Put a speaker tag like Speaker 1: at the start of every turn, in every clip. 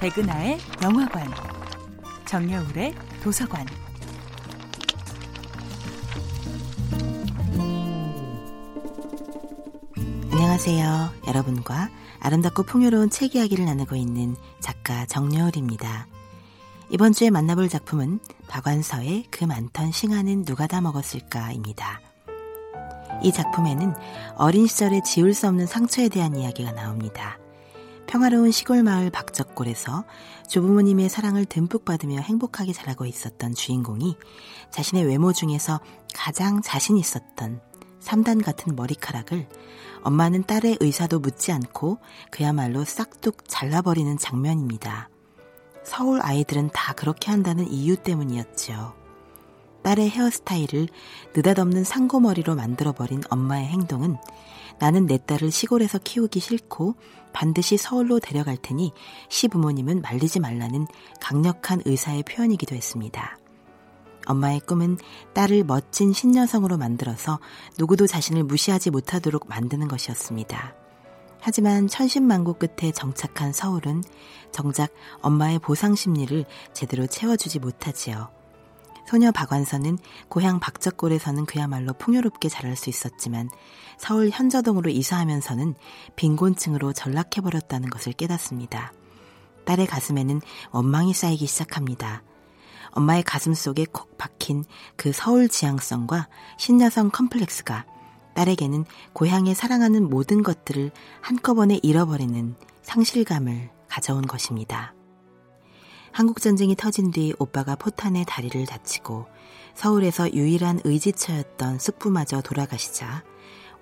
Speaker 1: 백은하의 영화관, 정여울의 도서관.
Speaker 2: 안녕하세요. 여러분과 아름답고 풍요로운 책 이야기를 나누고 있는 작가 정여울입니다. 이번 주에 만나볼 작품은 박완서의 그 많던 싱하는 누가 다 먹었을까입니다. 이 작품에는 어린 시절에 지울 수 없는 상처에 대한 이야기가 나옵니다. 평화로운 시골 마을 박적골에서 조부모님의 사랑을 듬뿍 받으며 행복하게 자라고 있었던 주인공이 자신의 외모 중에서 가장 자신 있었던 3단 같은 머리카락을 엄마는 딸의 의사도 묻지 않고 그야말로 싹둑 잘라버리는 장면입니다. 서울 아이들은 다 그렇게 한다는 이유 때문이었죠. 딸의 헤어스타일을 느닷없는 상고머리로 만들어버린 엄마의 행동은 나는 내 딸을 시골에서 키우기 싫고 반드시 서울로 데려갈 테니 시부모님은 말리지 말라는 강력한 의사의 표현이기도 했습니다. 엄마의 꿈은 딸을 멋진 신여성으로 만들어서 누구도 자신을 무시하지 못하도록 만드는 것이었습니다. 하지만 천신만고 끝에 정착한 서울은 정작 엄마의 보상 심리를 제대로 채워주지 못하지요. 소녀 박완서는 고향 박적골에서는 그야말로 풍요롭게 자랄 수 있었지만 서울 현저동으로 이사하면서는 빈곤층으로 전락해버렸다는 것을 깨닫습니다. 딸의 가슴에는 원망이 쌓이기 시작합니다. 엄마의 가슴 속에 콕 박힌 그 서울 지향성과 신여성 컴플렉스가 딸에게는 고향에 사랑하는 모든 것들을 한꺼번에 잃어버리는 상실감을 가져온 것입니다. 한국전쟁이 터진 뒤 오빠가 포탄에 다리를 다치고 서울에서 유일한 의지처였던 숙부마저 돌아가시자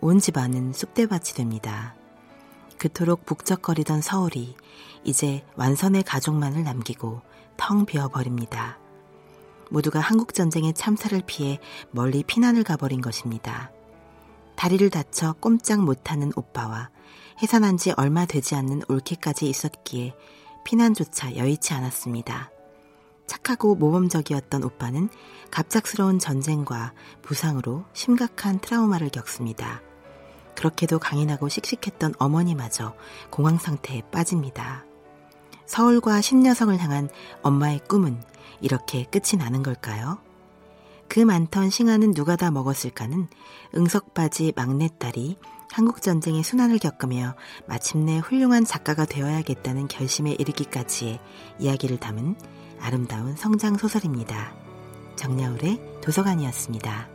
Speaker 2: 온 집안은 쑥대밭이 됩니다. 그토록 북적거리던 서울이 이제 완선의 가족만을 남기고 텅 비어버립니다. 모두가 한국전쟁의 참사를 피해 멀리 피난을 가버린 것입니다. 다리를 다쳐 꼼짝 못하는 오빠와 해산한 지 얼마 되지 않는 올케까지 있었기에 피난조차 여의치 않았습니다. 착하고 모범적이었던 오빠는 갑작스러운 전쟁과 부상으로 심각한 트라우마를 겪습니다. 그렇게도 강인하고 씩씩했던 어머니마저 공황 상태에 빠집니다. 서울과 신여성을 향한 엄마의 꿈은 이렇게 끝이 나는 걸까요? 그 많던 싱하는 누가 다 먹었을까는 응석바지 막내딸이 한국전쟁의 순환을 겪으며 마침내 훌륭한 작가가 되어야겠다는 결심에 이르기까지의 이야기를 담은 아름다운 성장 소설입니다. 정야울의 도서관이었습니다.